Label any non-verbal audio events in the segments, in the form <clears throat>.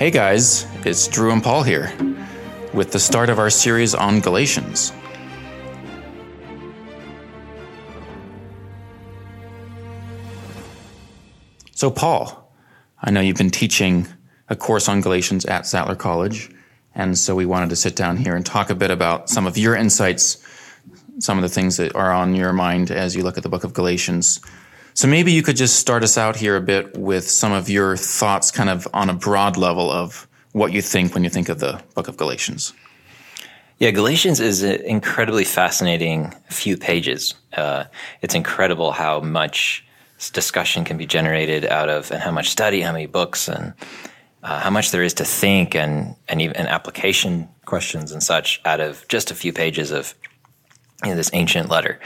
Hey guys, it's Drew and Paul here with the start of our series on Galatians. So, Paul, I know you've been teaching a course on Galatians at Sattler College, and so we wanted to sit down here and talk a bit about some of your insights, some of the things that are on your mind as you look at the book of Galatians. So maybe you could just start us out here a bit with some of your thoughts, kind of on a broad level of what you think when you think of the book of Galatians. Yeah, Galatians is an incredibly fascinating few pages. Uh, it's incredible how much discussion can be generated out of, and how much study, how many books, and uh, how much there is to think, and and even and application questions and such out of just a few pages of you know, this ancient letter.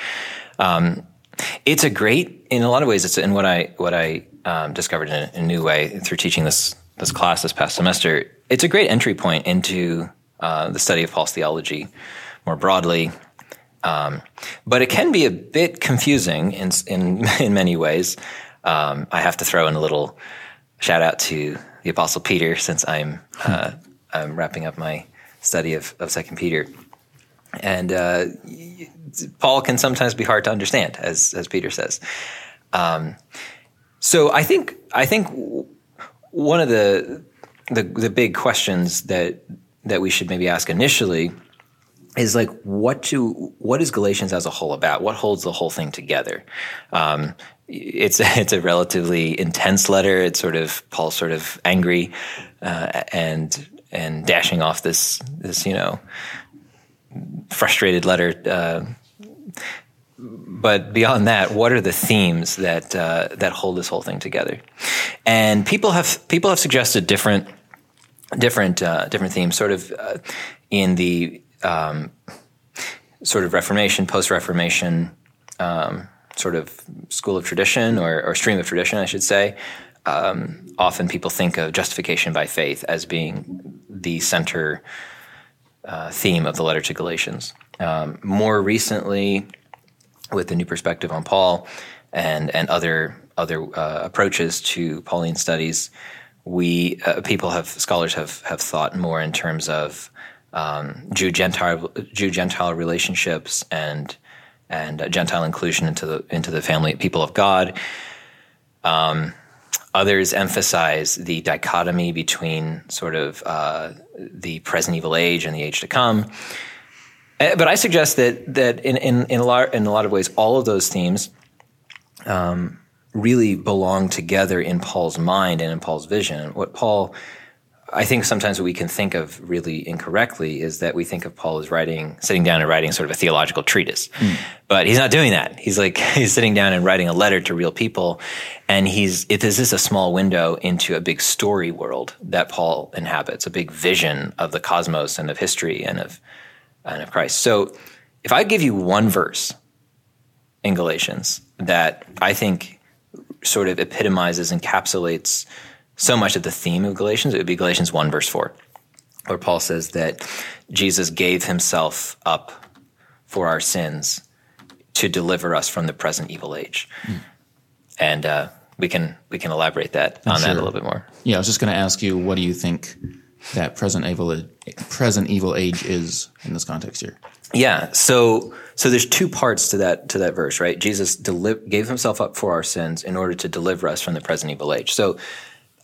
Um, it's a great, in a lot of ways, it's in what I what I um, discovered in a, a, new way through teaching this this class this past semester. It's a great entry point into uh, the study of Paul's theology more broadly. Um, but it can be a bit confusing in in, <laughs> in many ways. Um, I have to throw in a little shout out to the Apostle Peter since I'm uh, I'm wrapping up my study of of Second Peter, and uh, Paul can sometimes be hard to understand, as as Peter says. Um, so I think I think one of the, the the big questions that that we should maybe ask initially is like what to what is Galatians as a whole about? What holds the whole thing together? Um, it's <laughs> it's a relatively intense letter. It's sort of Paul's sort of angry uh, and and dashing off this this you know frustrated letter. Uh, but beyond that, what are the themes that uh, that hold this whole thing together? And people have people have suggested different different uh, different themes, sort of uh, in the um, sort of Reformation, post Reformation, um, sort of school of tradition or, or, stream of tradition, I should say. Um, often people think of justification by faith as being the center uh, theme of the letter to Galatians. Um, more recently, with the new perspective on Paul and and other other uh, approaches to Pauline studies, we uh, people have scholars have have thought more in terms of um, Jew Gentile Jew Gentile relationships and and Gentile inclusion into the into the family people of God. Um, others emphasize the dichotomy between sort of uh, the present evil age and the age to come. Uh, but I suggest that that in in in a lot in a lot of ways, all of those themes um, really belong together in Paul's mind and in Paul's vision. What Paul, I think sometimes what we can think of really incorrectly is that we think of Paul as writing, sitting down and writing sort of a theological treatise. Mm. But he's not doing that. He's like, <laughs> he's sitting down and writing a letter to real people. And he's, it is this a small window into a big story world that Paul inhabits, a big vision of the cosmos and of history and of, and of Christ. So if I give you one verse in Galatians that I think sort of epitomizes, encapsulates so much of the theme of Galatians, it would be Galatians 1, verse 4, where Paul says that Jesus gave himself up for our sins to deliver us from the present evil age. Mm. And uh, we can we can elaborate that on sure. that a little bit more. Yeah, I was just going to ask you, what do you think that present evil present evil age is in this context here? Yeah, so so there's two parts to that to that verse, right? Jesus deli- gave himself up for our sins in order to deliver us from the present evil age. So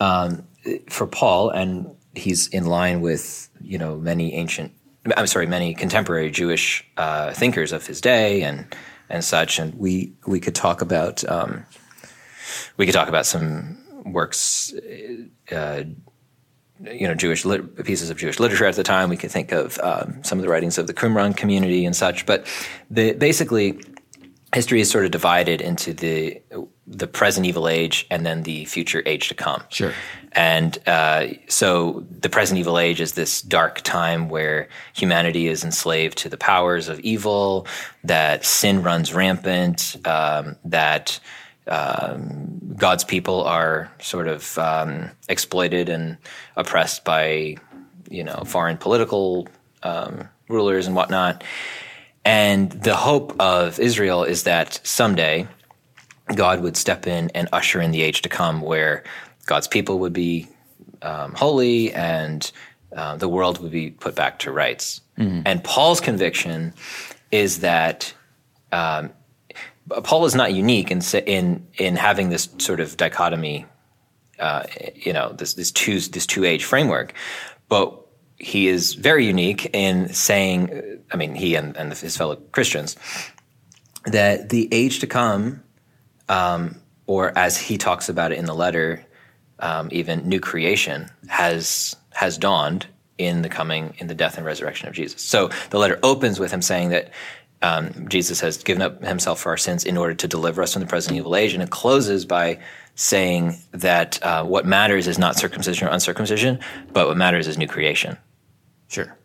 um, for Paul, and he's in line with you know many ancient, I'm sorry, many contemporary Jewish uh, thinkers of his day and and such. And we we could talk about um, we could talk about some works. Uh, you know Jewish lit- pieces of Jewish literature at the time. We could think of um, some of the writings of the Qumran community and such. But the, basically, history is sort of divided into the the present evil age and then the future age to come. Sure. And uh, so the present evil age is this dark time where humanity is enslaved to the powers of evil, that sin runs rampant, um, that um, God's people are sort of um, exploited and oppressed by, you know, foreign political um, rulers and whatnot. And the hope of Israel is that someday God would step in and usher in the age to come where God's people would be um, holy, and uh, the world would be put back to rights. And Paul's conviction is that um, Paul is not unique in in in having this sort of dichotomy, uh, you know, this this two this two age framework, but he is very unique in saying, I mean, he and, and his fellow Christians, that the age to come, um, or as he talks about it in the letter, um, even new creation has has dawned in the coming in the death and resurrection of Jesus. So the letter opens with him saying that um, Jesus has given up himself for our sins in order to deliver us from the present evil age, and it closes by saying that uh, what matters is not circumcision or uncircumcision, but what matters is new creation. Sure.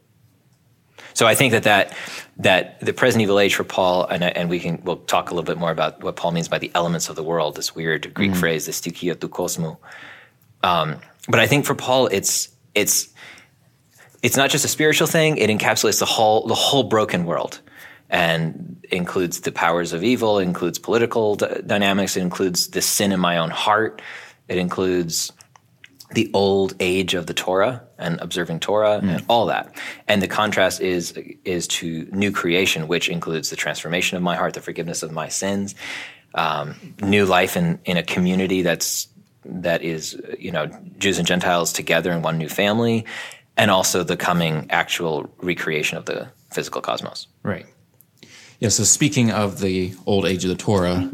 So I think that that that the present evil age for Paul, and, and we can we'll talk a little bit more about what Paul means by the elements of the world, this weird Greek mm-hmm. phrase, the stoicheia tou kosmou. Um, but I think for Paul, it's it's it's not just a spiritual thing; it encapsulates the whole the whole broken world, and includes the powers of evil, includes political d- dynamics, it includes the sin in my own heart, it includes the old age of the Torah and observing Torah mm. and all that. And the contrast is is to new creation, which includes the transformation of my heart, the forgiveness of my sins, um, new life in in a community that's that is you know Jews and Gentiles together in one new family, and also the coming actual recreation of the physical cosmos. Right. Yeah. So speaking of the old age of the Torah,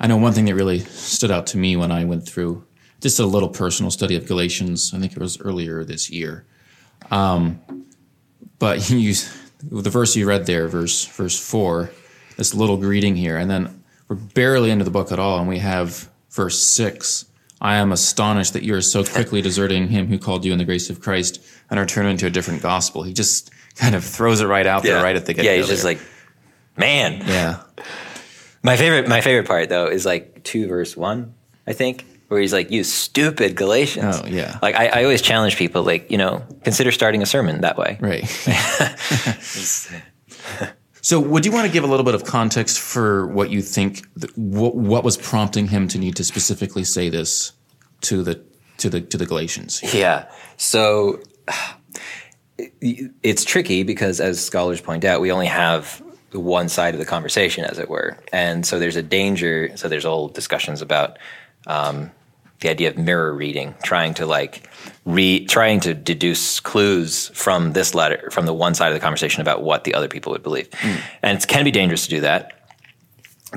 I know one thing that really stood out to me when I went through just a little personal study of Galatians. I think it was earlier this year. Um, but <laughs> you, the verse you read there, verse verse four, this little greeting here, and then we're barely into the book at all, and we have verse six. I am astonished that you are so quickly deserting him who called you in the grace of Christ and are turning to a different gospel. He just kind of throws it right out yeah. there, right at the get. Yeah, he's just like, man. Yeah. My favorite, my favorite part though is like two verse one, I think, where he's like, "You stupid Galatians." Oh yeah. Like I, I always challenge people, like you know, consider starting a sermon that way. Right. <laughs> so, would you want to give a little bit of context for what you think? What, what was prompting him to need to specifically say this to the to the to the Galatians? Yeah. So it's tricky because, as scholars point out, we only have one side of the conversation, as it were, and so there's a danger. So there's old discussions about. Um, the idea of mirror reading, trying to like re trying to deduce clues from this letter from the one side of the conversation about what the other people would believe, mm. and it can be dangerous to do that.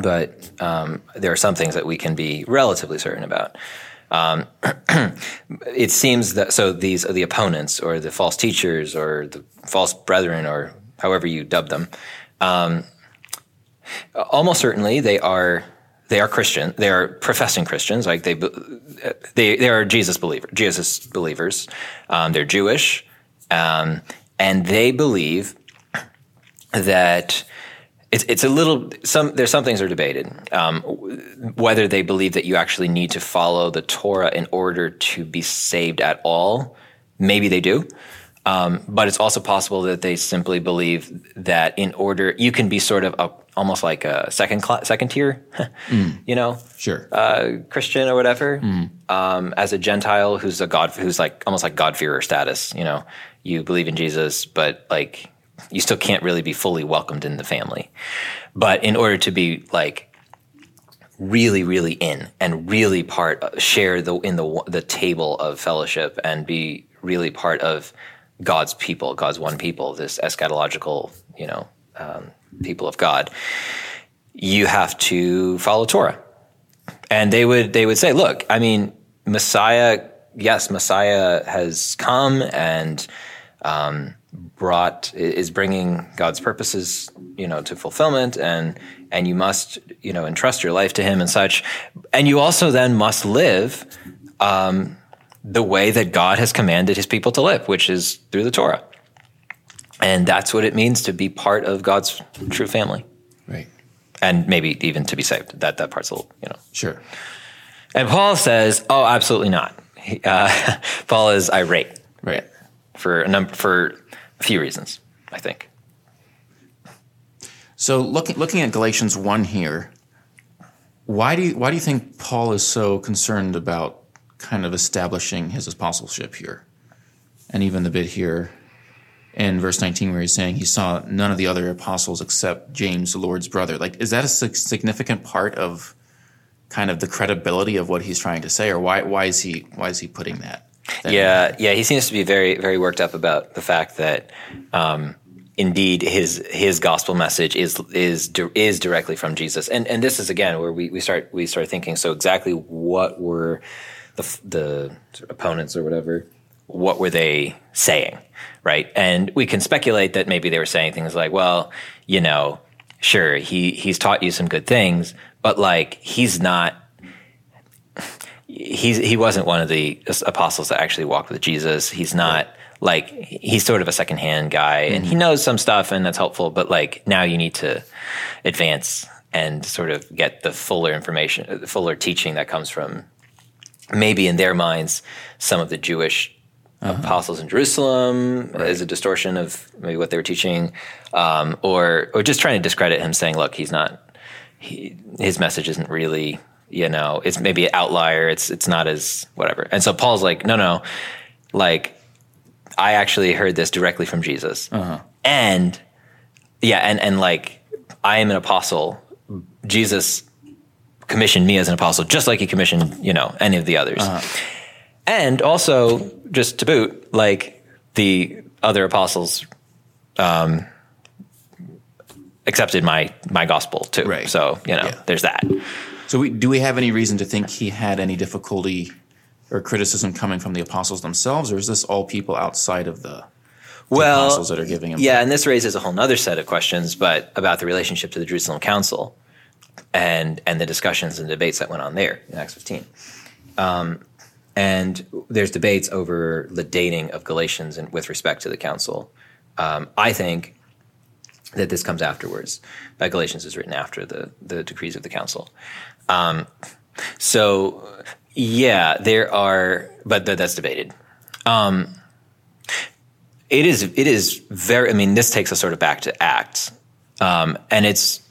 But um, there are some things that we can be relatively certain about. Um, <clears throat> it seems that so these are the opponents or the false teachers or the false brethren or however you dub them. Um, almost certainly they are they are Christian. They are professing Christians. Like they, they, they are Jesus believer, Jesus believers. Um, they're Jewish, um, and they believe that it's, it's a little. Some there's some things are debated um, whether they believe that you actually need to follow the Torah in order to be saved at all. Maybe they do. Um, but it's also possible that they simply believe that in order you can be sort of a, almost like a second class, second tier, <laughs> mm. you know, sure, uh, Christian or whatever, mm. um, as a Gentile who's a God, who's like almost like God fearer status. You know, you believe in Jesus, but like you still can't really be fully welcomed in the family. But in order to be like really, really in and really part uh, share the in the the table of fellowship and be really part of God's people, God's one people, this eschatological, you know, um, people of God, you have to follow Torah. And they would they would say, look, I mean, Messiah, yes, Messiah has come and um, brought is bringing God's purposes, you know, to fulfillment, and and you must, you know, entrust your life to Him and such. And you also then must live. Um, the way that God has commanded his people to live, which is through the Torah. And that's what it means to be part of God's true family. Right. And maybe even to be saved. That that part's a little, you know. Sure. And Paul says, "Oh, absolutely not." He, uh, <laughs> Paul is irate, right, for a number for a few reasons, I think. So, looking looking at Galatians one here, why do you, why do you think Paul is so concerned about kind of establishing his apostleship here. And even the bit here in verse 19 where he's saying he saw none of the other apostles except James, the Lord's brother. Like, is that a significant part of kind of the credibility of what he's trying to say, or why, why is he why is he putting that? that yeah, yeah, he seems to be very very worked up about the fact that um, indeed his his gospel message is is is directly from Jesus, and and this is again where we, we start we start thinking. So exactly what were the the opponents or whatever what were they saying, right? And we can speculate that maybe they were saying things like, well, you know, sure, he he's taught you some good things, but like he's not he's he wasn't one of the apostles that actually walked with Jesus. He's not like he's sort of a secondhand guy mm-hmm. and he mm-hmm. knows some stuff and that's helpful, but like now you need to advance and sort of get the fuller information, the fuller teaching that comes from maybe in their minds some of the Jewish uh-huh. apostles in Jerusalem right. as a distortion of maybe what they were teaching, um, or or just trying to discredit him, saying, "Look, he's not. He, his message isn't really, you know, it's maybe an outlier. It's it's not as whatever." And so Paul's like, "No, no, like I actually heard this directly from Jesus, uh-huh. and yeah, and and like I am an apostle. Jesus commissioned me as an apostle, just like he commissioned you know any of the others." Uh-huh and also just to boot, like the other apostles um, accepted my my gospel too. Right. So you know, yeah. there's that. So we, do we have any reason to think he had any difficulty or criticism coming from the apostles themselves, or is this all people outside of the, the well, apostles that are giving him? Yeah, and this raises a whole other set of questions, but about the relationship to the Jerusalem Council and and the discussions and debates that went on there in Acts 15. Um, and there's debates over the dating of Galatians and with respect to the council. Um, I think that this comes afterwards. That Galatians is written after the the decrees of the council. Um, so yeah, there are, but th- that's debated. Um, it is it is very. I mean, this takes us sort of back to Acts, um, and it's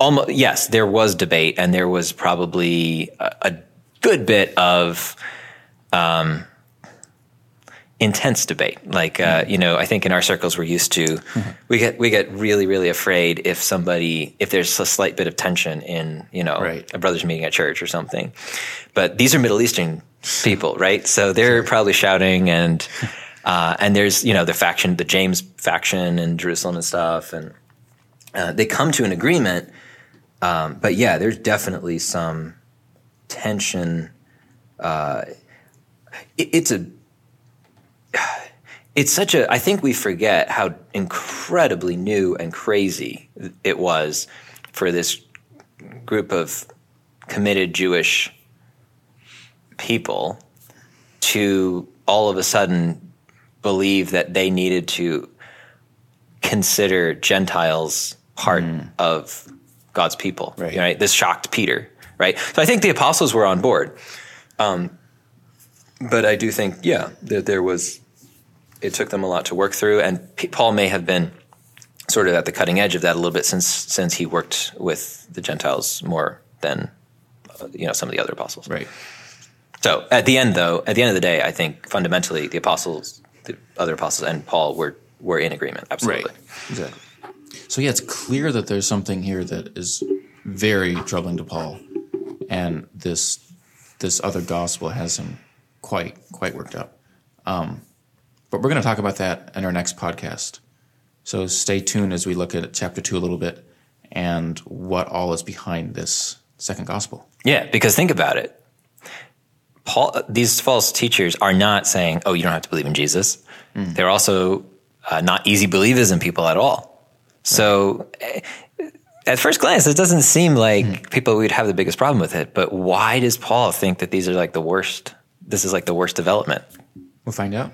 almost yes. There was debate, and there was probably a, a good bit of um, intense debate. Like uh, you know, I think in our circles we're used to mm-hmm. we get we get really really afraid if somebody if there's a slight bit of tension in you know right. a brothers meeting at church or something. But these are Middle Eastern people, right? So they're probably shouting and. Uh, and there's you know the faction, the James faction in Jerusalem and stuff, and uh, they come to an agreement. Um, but yeah, there's definitely some tension. Uh, it, it's a <sighs> it's such a i think we forget how incredibly new and crazy it was for this group of committed jewish people to all of a sudden believe that they needed to consider gentiles part mm. of god's people right. right this shocked peter right? So I think the apostles were on board. Um, but I do think, yeah, that there was, it took them a lot to work through. And P- Paul may have been sort of at the cutting edge of that a little bit since, since he worked with the Gentiles more than, you know, some of the other apostles. Right. So at the end, though, at the end of the day, I think fundamentally the apostles, the other apostles, and Paul were were in agreement. Absolutely. Right. Exactly. So yeah, it's clear that there's something here that is very troubling to Paul and this this other gospel has him quite quite worked up. Um, but we're going to talk about that in our next podcast. So stay tuned as we look at chapter two a little bit and what all is behind this second gospel. Yeah, because think about it. Paul, these false teachers are not saying, "Oh, you don't have to believe in Jesus." Mm. They're also uh, not easy believers in people at all. So at first glance, it doesn't seem like mm-hmm. people would have the biggest problem with it. But why does Paul think that these are like the worst? This is like the worst development. We'll find out.